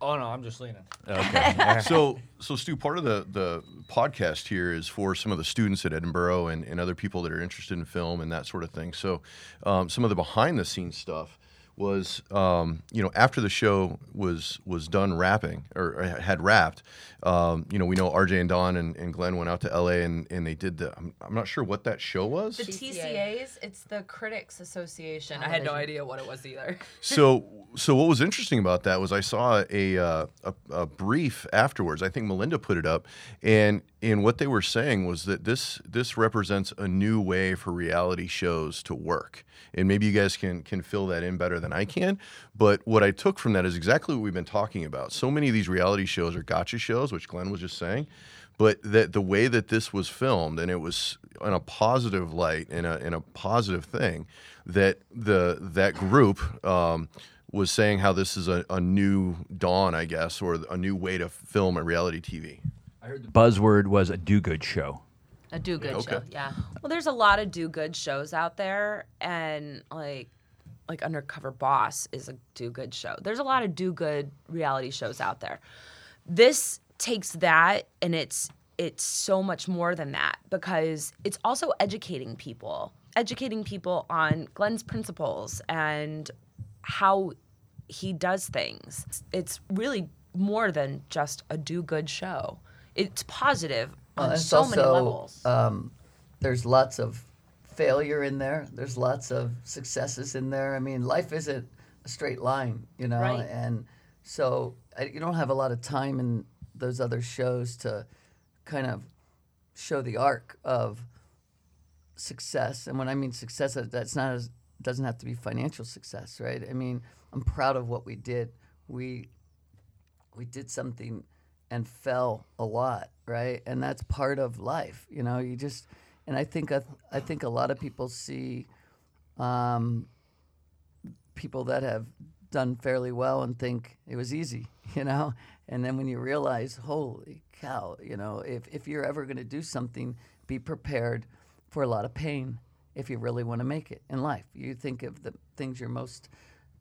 oh no, I'm just leaning. Okay. so so Stu, part of the the podcast here is for some of the students at Edinboro and, and other people that are interested in film and that sort of thing. So um, some of the behind the scenes stuff was um, you know after the show was was done wrapping or, or had wrapped um, you know we know RJ and Dawn and, and Glenn went out to LA and, and they did the I'm, I'm not sure what that show was. The TCAs it's the Critics Association I had no idea what it was either. So so what was interesting about that was I saw a, uh, a a brief afterwards. I think Melinda put it up, and and what they were saying was that this this represents a new way for reality shows to work. And maybe you guys can can fill that in better than I can. But what I took from that is exactly what we've been talking about. So many of these reality shows are gotcha shows, which Glenn was just saying but that the way that this was filmed and it was in a positive light in a in a positive thing that the that group um, was saying how this is a, a new dawn I guess or a new way to film a reality TV. I I heard the buzzword was a do-good show. A do good show. Yeah. Well, there's a lot of do good shows out there, and like like Undercover Boss is a do good show. There's a lot of do good reality shows out there. This takes that, and it's it's so much more than that because it's also educating people, educating people on Glenn's principles and how he does things. It's really more than just a do good show. It's positive on it's so many levels. Um, there's lots of failure in there. There's lots of successes in there. I mean, life isn't a straight line, you know, Right. and so I, you don't have a lot of time in those other shows to kind of show the arc of success. And when I mean success, that's not as doesn't have to be financial success, right? I mean, I'm proud of what we did. We we did something and fell a lot, right? And that's part of life, you know. You just, and I think I, I think a lot of people see um, people that have done fairly well and think it was easy, you know. And then when you realize, holy cow, you know, if if you're ever going to do something, be prepared for a lot of pain if you really want to make it in life. You think of the things you're most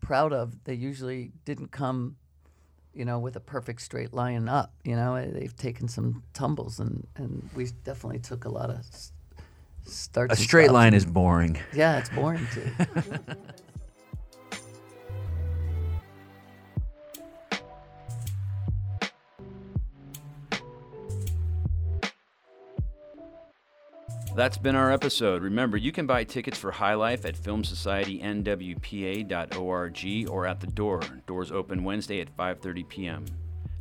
proud of, they usually didn't come you know, with a perfect straight line up. You know, Eh, they've taken some tumbles, and and we definitely took a lot of starts. A straight line is boring. Yeah, it's boring too. That's been our episode. Remember, you can buy tickets for High Life at filmsocietynwpa.org or at the door. Doors open Wednesday at 5:30 p.m.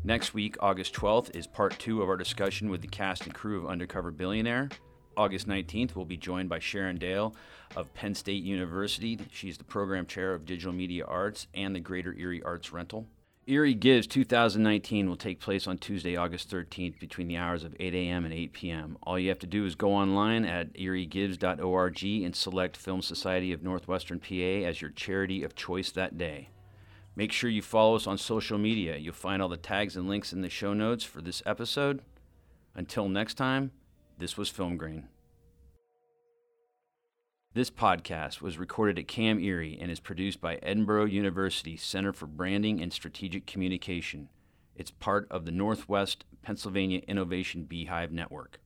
Next week, August 12th, is part 2 of our discussion with the cast and crew of Undercover Billionaire. August 19th, we'll be joined by Sharon Dale of Penn State University. She's the program chair of Digital Media Arts and the Greater Erie Arts Rental. Erie Gives 2019 will take place on Tuesday, August 13th between the hours of 8 a.m. and 8 p.m. All you have to do is go online at eriegives.org and select Film Society of Northwestern PA as your charity of choice that day. Make sure you follow us on social media. You'll find all the tags and links in the show notes for this episode. Until next time, this was Film Grain. This podcast was recorded at Cam Erie and is produced by Edinboro University Center for Branding and Strategic Communication. It's part of the Northwest Pennsylvania Innovation Beehive Network.